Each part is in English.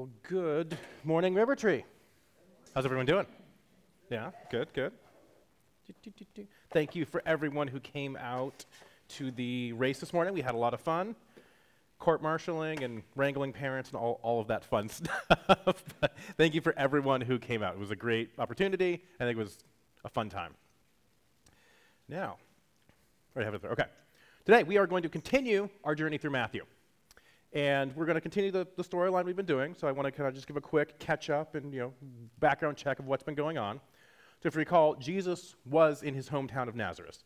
Well, good morning, River Tree. How's everyone doing? Yeah, good, good. Thank you for everyone who came out to the race this morning. We had a lot of fun, court martialing and wrangling parents and all, all of that fun stuff. thank you for everyone who came out. It was a great opportunity. I think it was a fun time. Now, right, have it there. Okay. Today, we are going to continue our journey through Matthew. And we're going to continue the, the storyline we've been doing. So I want to kind of just give a quick catch up and you know background check of what's been going on. So if you recall, Jesus was in his hometown of Nazareth.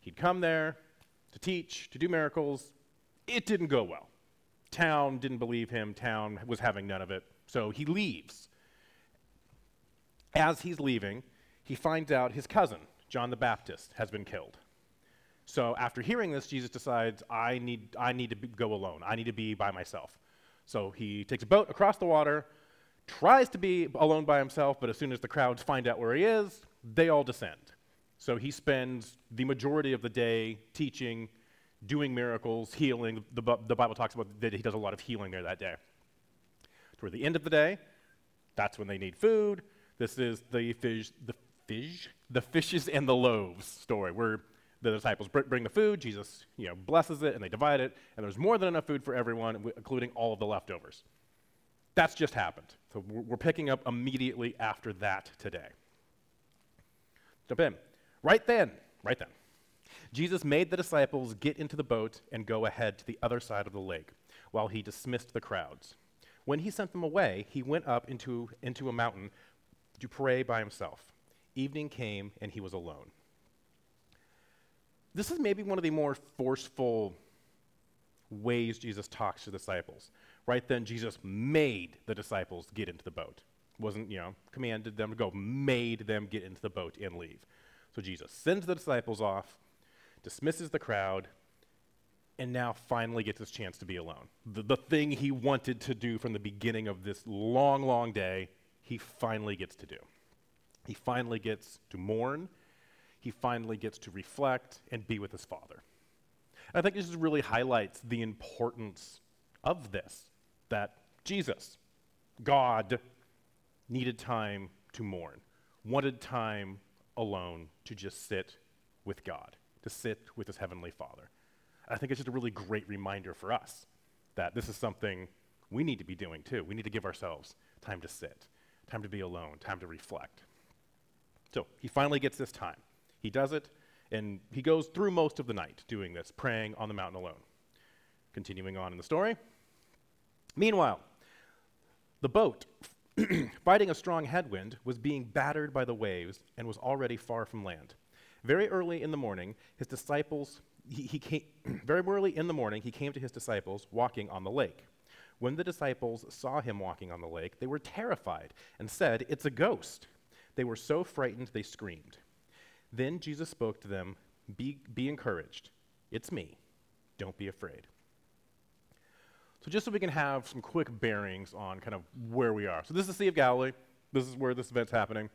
He'd come there to teach, to do miracles. It didn't go well. Town didn't believe him. Town was having none of it. So he leaves. As he's leaving, he finds out his cousin, John the Baptist, has been killed. So after hearing this, Jesus decides, I need, I need to be, go alone. I need to be by myself. So he takes a boat across the water, tries to be alone by himself, but as soon as the crowds find out where he is, they all descend. So he spends the majority of the day teaching, doing miracles, healing. The, the Bible talks about that he does a lot of healing there that day. Toward the end of the day, that's when they need food. This is the fish, the fish, the fishes and the loaves story, where the disciples bring the food, Jesus you know, blesses it, and they divide it, and there's more than enough food for everyone, including all of the leftovers. That's just happened. So we're picking up immediately after that today. Jump in. Right then, right then, Jesus made the disciples get into the boat and go ahead to the other side of the lake while he dismissed the crowds. When he sent them away, he went up into, into a mountain to pray by himself. Evening came, and he was alone. This is maybe one of the more forceful ways Jesus talks to disciples. Right then, Jesus made the disciples get into the boat. Wasn't, you know, commanded them to go, made them get into the boat and leave. So Jesus sends the disciples off, dismisses the crowd, and now finally gets his chance to be alone. The, the thing he wanted to do from the beginning of this long, long day, he finally gets to do. He finally gets to mourn he finally gets to reflect and be with his father. I think this just really highlights the importance of this that Jesus, God, needed time to mourn, wanted time alone to just sit with God, to sit with his heavenly Father. I think it's just a really great reminder for us that this is something we need to be doing too. We need to give ourselves time to sit, time to be alone, time to reflect. So he finally gets this time. He does it, and he goes through most of the night doing this, praying on the mountain alone. Continuing on in the story. Meanwhile, the boat, fighting a strong headwind, was being battered by the waves and was already far from land. Very early in the morning, his disciples, he, he came, very early in the morning, he came to his disciples walking on the lake. When the disciples saw him walking on the lake, they were terrified and said, It's a ghost. They were so frightened they screamed. Then Jesus spoke to them Be, be encouraged. It's me. Don't be afraid. So, just so we can have some quick bearings on kind of where we are. So, this is the Sea of Galilee. This is where this event's happening.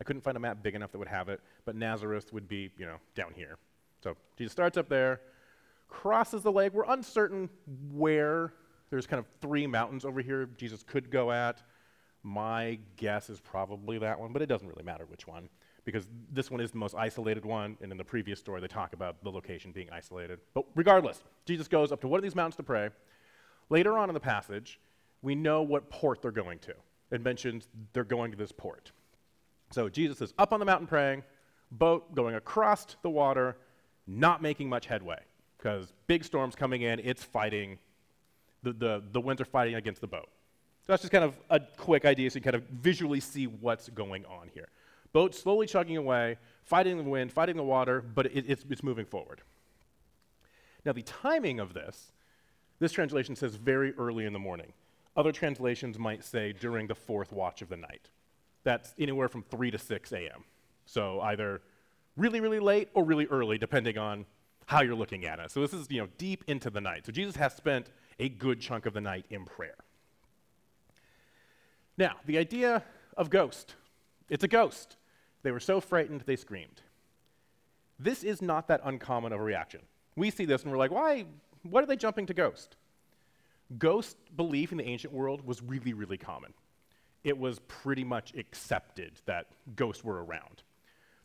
I couldn't find a map big enough that would have it, but Nazareth would be, you know, down here. So, Jesus starts up there, crosses the lake. We're uncertain where. There's kind of three mountains over here Jesus could go at. My guess is probably that one, but it doesn't really matter which one because this one is the most isolated one, and in the previous story, they talk about the location being isolated. But regardless, Jesus goes up to one of these mountains to pray. Later on in the passage, we know what port they're going to. It mentions they're going to this port. So Jesus is up on the mountain praying, boat going across the water, not making much headway because big storms coming in, it's fighting, the, the, the winds are fighting against the boat. So that's just kind of a quick idea so you kind of visually see what's going on here. Boat slowly chugging away, fighting the wind, fighting the water, but it, it's, it's moving forward. Now, the timing of this, this translation says very early in the morning. Other translations might say during the fourth watch of the night. That's anywhere from 3 to 6 a.m. So either really, really late or really early, depending on how you're looking at it. So this is, you know, deep into the night. So Jesus has spent a good chunk of the night in prayer. Now, the idea of ghost. It's a ghost. They were so frightened they screamed. This is not that uncommon of a reaction. We see this and we're like, why? What are they jumping to ghost? ghost belief in the ancient world was really, really common. It was pretty much accepted that ghosts were around.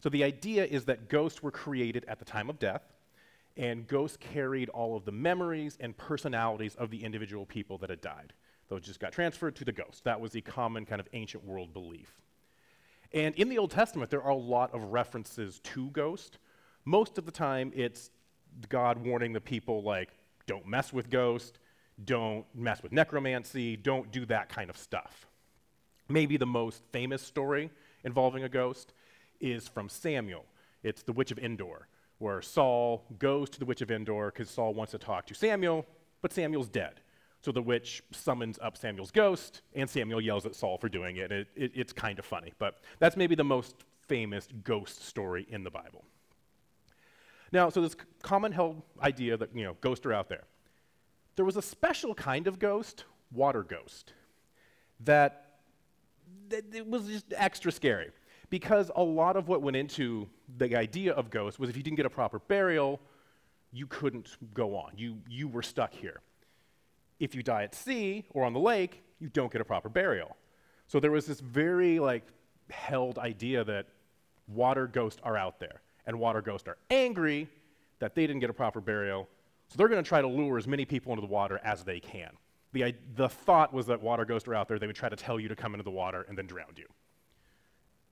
So the idea is that ghosts were created at the time of death, and ghosts carried all of the memories and personalities of the individual people that had died. Those just got transferred to the ghost. That was the common kind of ancient world belief. And in the Old Testament, there are a lot of references to ghosts. Most of the time, it's God warning the people, like, don't mess with ghosts, don't mess with necromancy, don't do that kind of stuff. Maybe the most famous story involving a ghost is from Samuel. It's the Witch of Endor, where Saul goes to the Witch of Endor because Saul wants to talk to Samuel, but Samuel's dead. So the witch summons up Samuel's ghost, and Samuel yells at Saul for doing it. it, it it's kind of funny, but that's maybe the most famous ghost story in the Bible. Now, so this common held idea that, you know, ghosts are out there. There was a special kind of ghost, water ghost, that, that it was just extra scary because a lot of what went into the idea of ghosts was if you didn't get a proper burial, you couldn't go on. You, you were stuck here. If you die at sea or on the lake, you don't get a proper burial. So there was this very like held idea that water ghosts are out there and water ghosts are angry that they didn't get a proper burial. So they're going to try to lure as many people into the water as they can. The, the thought was that water ghosts are out there, they would try to tell you to come into the water and then drown you.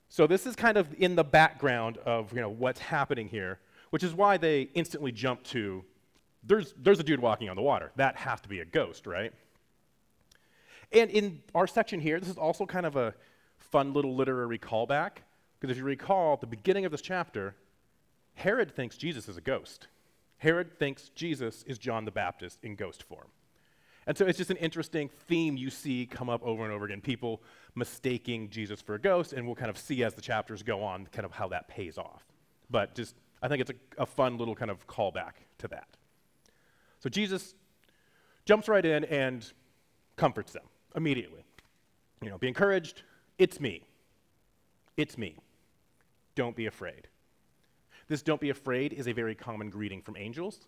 So this is kind of in the background of you know, what's happening here, which is why they instantly jump to there's, there's a dude walking on the water. That has to be a ghost, right? And in our section here, this is also kind of a fun little literary callback, because if you recall, at the beginning of this chapter, Herod thinks Jesus is a ghost. Herod thinks Jesus is John the Baptist in ghost form. And so it's just an interesting theme you see come up over and over again people mistaking Jesus for a ghost, and we'll kind of see as the chapters go on kind of how that pays off. But just, I think it's a, a fun little kind of callback to that. So Jesus jumps right in and comforts them immediately. You know, be encouraged. It's me. It's me. Don't be afraid. This don't be afraid is a very common greeting from angels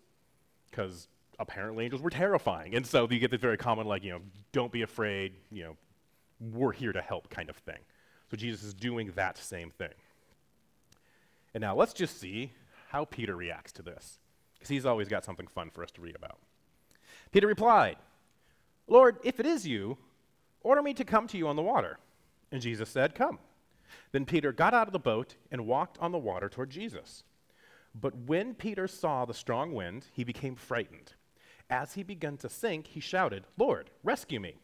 because apparently angels were terrifying. And so you get this very common, like, you know, don't be afraid, you know, we're here to help kind of thing. So Jesus is doing that same thing. And now let's just see how Peter reacts to this because he's always got something fun for us to read about. Peter replied, Lord, if it is you, order me to come to you on the water. And Jesus said, Come. Then Peter got out of the boat and walked on the water toward Jesus. But when Peter saw the strong wind, he became frightened. As he began to sink, he shouted, Lord, rescue me.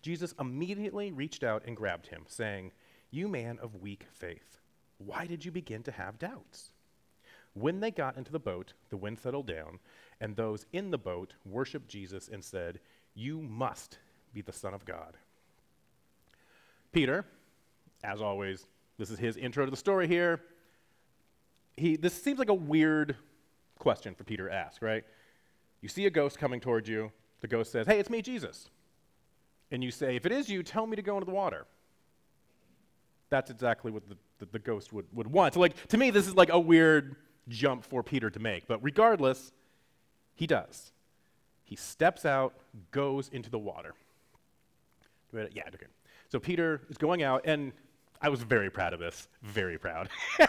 Jesus immediately reached out and grabbed him, saying, You man of weak faith, why did you begin to have doubts? When they got into the boat, the wind settled down, and those in the boat worshiped Jesus and said, You must be the Son of God. Peter, as always, this is his intro to the story here he, this seems like a weird question for Peter to ask, right? You see a ghost coming towards you. The ghost says, Hey, it's me, Jesus. And you say, If it is you, tell me to go into the water. That's exactly what the, the, the ghost would, would want. So, like, to me, this is like a weird jump for Peter to make. But regardless, he does. He steps out, goes into the water. Yeah, okay. So Peter is going out, and I was very proud of this. Very proud.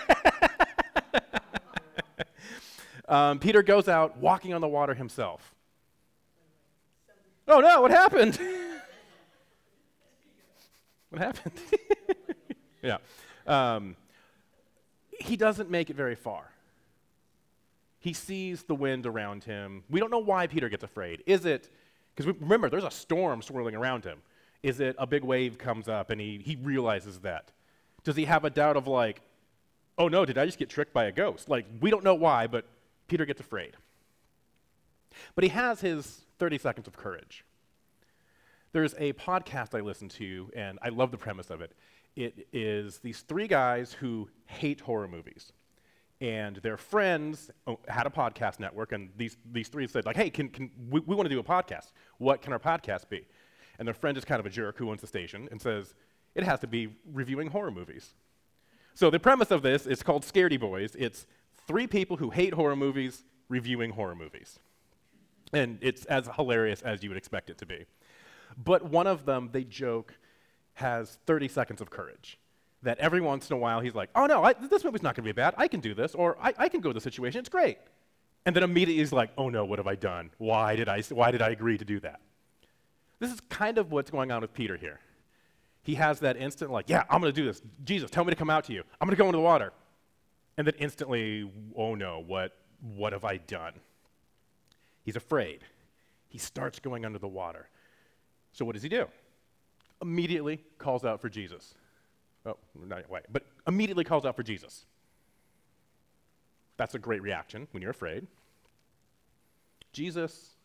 Um, Peter goes out walking on the water himself. Oh no, what happened? what happened? yeah. Um, he doesn't make it very far. He sees the wind around him. We don't know why Peter gets afraid. Is it, because remember, there's a storm swirling around him. Is it a big wave comes up and he, he realizes that? Does he have a doubt of like, oh no, did I just get tricked by a ghost? Like, we don't know why, but Peter gets afraid. But he has his 30 seconds of courage. There's a podcast I listen to, and I love the premise of it. It is these three guys who hate horror movies. And their friends oh, had a podcast network, and these, these three said, like, hey, can, can, we, we want to do a podcast. What can our podcast be? And their friend is kind of a jerk who owns the station and says, it has to be reviewing horror movies. So the premise of this is called Scaredy Boys. It's three people who hate horror movies reviewing horror movies. And it's as hilarious as you would expect it to be. But one of them, they joke, has 30 seconds of courage. That every once in a while he's like, oh no, I, this movie's not gonna be bad. I can do this, or I, I can go to the situation, it's great. And then immediately he's like, oh no, what have I done? Why did I, why did I agree to do that? This is kind of what's going on with Peter here. He has that instant, like, yeah, I'm gonna do this. Jesus, tell me to come out to you. I'm gonna go into the water. And then instantly, oh no, what, what have I done? He's afraid. He starts going under the water. So what does he do? Immediately calls out for Jesus. Oh, not wait, but immediately calls out for Jesus. That's a great reaction when you're afraid. Jesus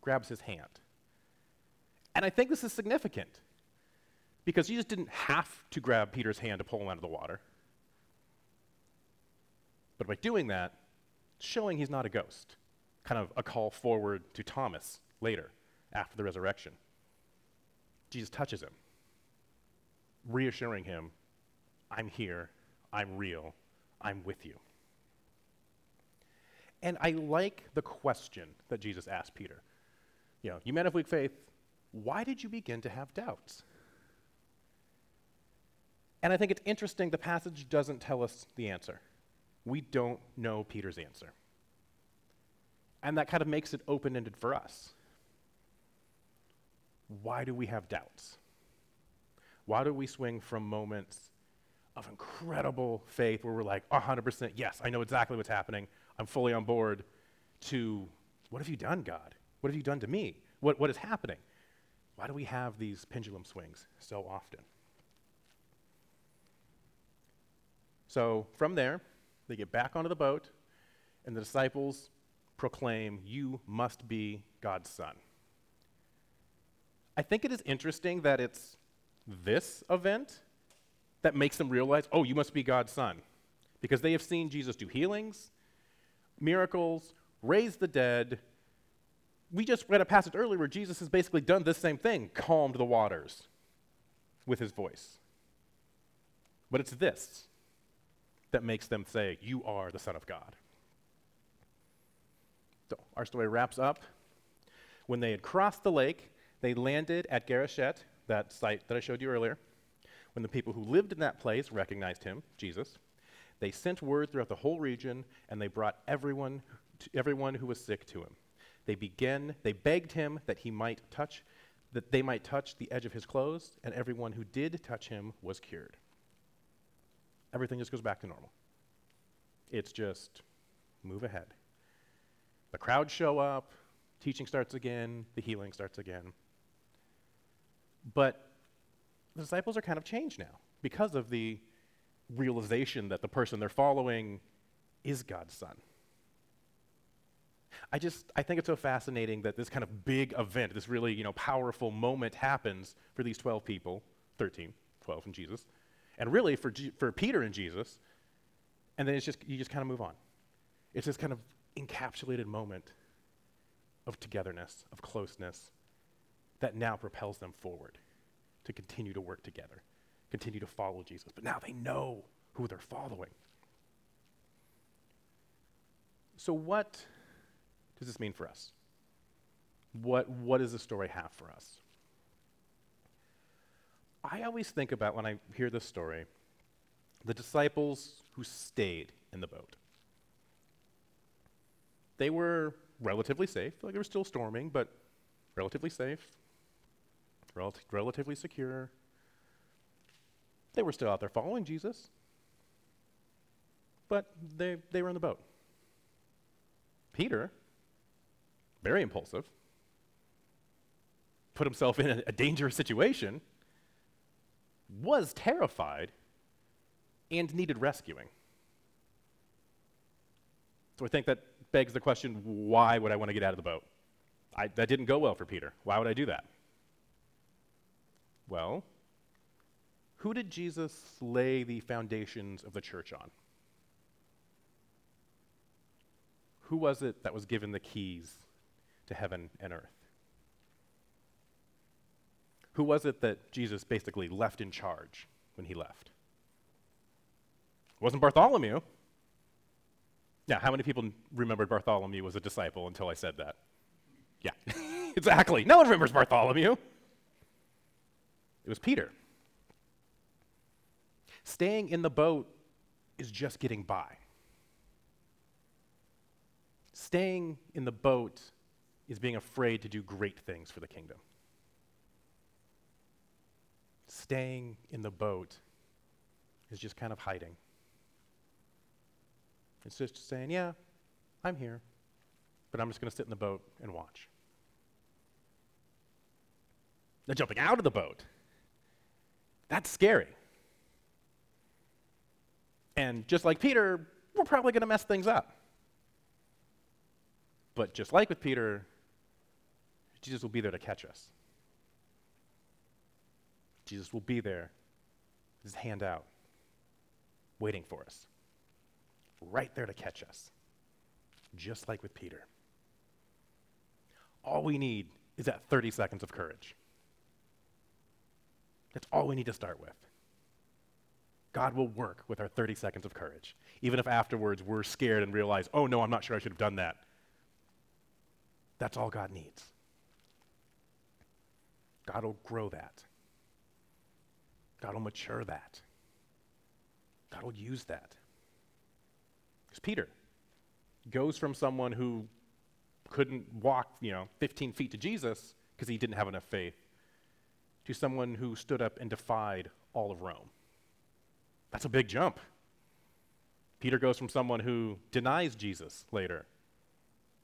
grabs his hand. And I think this is significant because Jesus didn't have to grab Peter's hand to pull him out of the water. But by doing that, showing he's not a ghost, kind of a call forward to Thomas later after the resurrection. Jesus touches him, reassuring him, I'm here, I'm real, I'm with you. And I like the question that Jesus asked Peter. You know, you men of weak faith, why did you begin to have doubts? And I think it's interesting the passage doesn't tell us the answer. We don't know Peter's answer. And that kind of makes it open ended for us. Why do we have doubts? Why do we swing from moments of incredible faith where we're like, 100%, yes, I know exactly what's happening, I'm fully on board, to what have you done, God? What have you done to me? What, what is happening? Why do we have these pendulum swings so often? So from there, they get back onto the boat, and the disciples proclaim, You must be God's son. I think it is interesting that it's this event that makes them realize, oh, you must be God's son. Because they have seen Jesus do healings, miracles, raise the dead. We just read a passage earlier where Jesus has basically done this same thing, calmed the waters with his voice. But it's this that makes them say, You are the Son of God. So our story wraps up. When they had crossed the lake, they landed at Gennesaret, that site that I showed you earlier. When the people who lived in that place recognized him, Jesus, they sent word throughout the whole region, and they brought everyone, everyone who was sick to him. They began, they begged him that he might touch, that they might touch the edge of his clothes, and everyone who did touch him was cured. Everything just goes back to normal. It's just move ahead. The crowds show up, teaching starts again, the healing starts again. But the disciples are kind of changed now because of the realization that the person they're following is God's son. I just I think it's so fascinating that this kind of big event, this really, you know, powerful moment happens for these 12 people, 13, 12 and Jesus. And really for G- for Peter and Jesus, and then it's just you just kind of move on. It's this kind of encapsulated moment of togetherness, of closeness, that now propels them forward to continue to work together, continue to follow Jesus. But now they know who they're following. So, what does this mean for us? What, what does the story have for us? I always think about when I hear this story the disciples who stayed in the boat. They were relatively safe, like they were still storming, but relatively safe rel- relatively secure. They were still out there following Jesus, but they, they were in the boat. Peter, very impulsive, put himself in a, a dangerous situation, was terrified, and needed rescuing. So I think that begs the question why would I want to get out of the boat? I, that didn't go well for Peter. Why would I do that? Well, who did Jesus lay the foundations of the church on? Who was it that was given the keys to heaven and earth? Who was it that Jesus basically left in charge when he left? It wasn't Bartholomew. Now, how many people remembered Bartholomew was a disciple until I said that? Yeah, exactly. No one remembers Bartholomew. It was Peter. Staying in the boat is just getting by. Staying in the boat is being afraid to do great things for the kingdom. Staying in the boat is just kind of hiding. It's just saying, yeah, I'm here, but I'm just going to sit in the boat and watch. Now, jumping out of the boat, that's scary. And just like Peter, we're probably going to mess things up. But just like with Peter, Jesus will be there to catch us. Jesus will be there, his hand out, waiting for us, right there to catch us, just like with Peter. All we need is that 30 seconds of courage. That's all we need to start with. God will work with our 30 seconds of courage, even if afterwards we're scared and realize, oh no, I'm not sure I should have done that. That's all God needs. God will grow that. God will mature that. God will use that. Because Peter goes from someone who couldn't walk, you know, 15 feet to Jesus because he didn't have enough faith to someone who stood up and defied all of Rome. That's a big jump. Peter goes from someone who denies Jesus later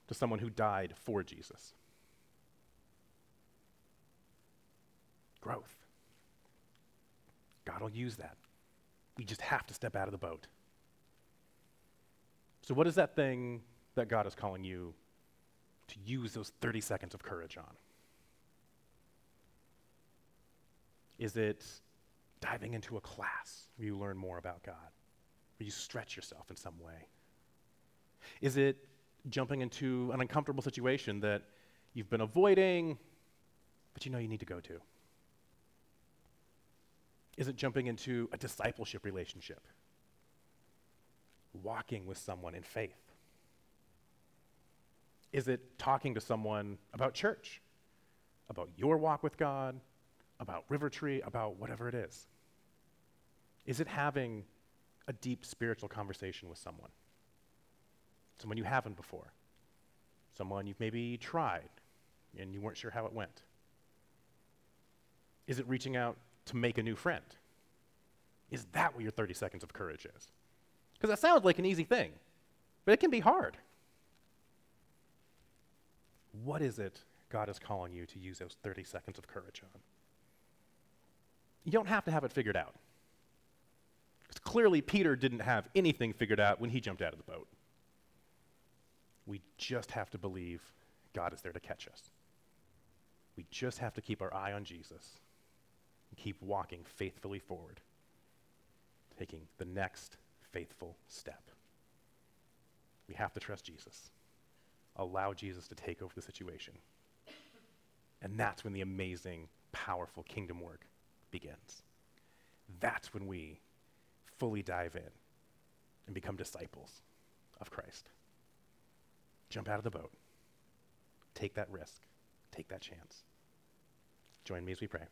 to someone who died for Jesus. Growth. God will use that. We just have to step out of the boat. So, what is that thing that God is calling you to use those 30 seconds of courage on? Is it diving into a class where you learn more about God, where you stretch yourself in some way? Is it jumping into an uncomfortable situation that you've been avoiding, but you know you need to go to? Is it jumping into a discipleship relationship? Walking with someone in faith? Is it talking to someone about church, about your walk with God, about River Tree, about whatever it is? Is it having a deep spiritual conversation with someone? Someone you haven't before? Someone you've maybe tried and you weren't sure how it went? Is it reaching out to make a new friend? Is that what your 30 seconds of courage is? Because that sounds like an easy thing, but it can be hard. What is it God is calling you to use those 30 seconds of courage on? You don't have to have it figured out. Because clearly, Peter didn't have anything figured out when he jumped out of the boat. We just have to believe God is there to catch us. We just have to keep our eye on Jesus and keep walking faithfully forward, taking the next faithful step. We have to trust Jesus. Allow Jesus to take over the situation. And that's when the amazing, powerful kingdom work begins. That's when we fully dive in and become disciples of Christ. Jump out of the boat. Take that risk. Take that chance. Join me as we pray.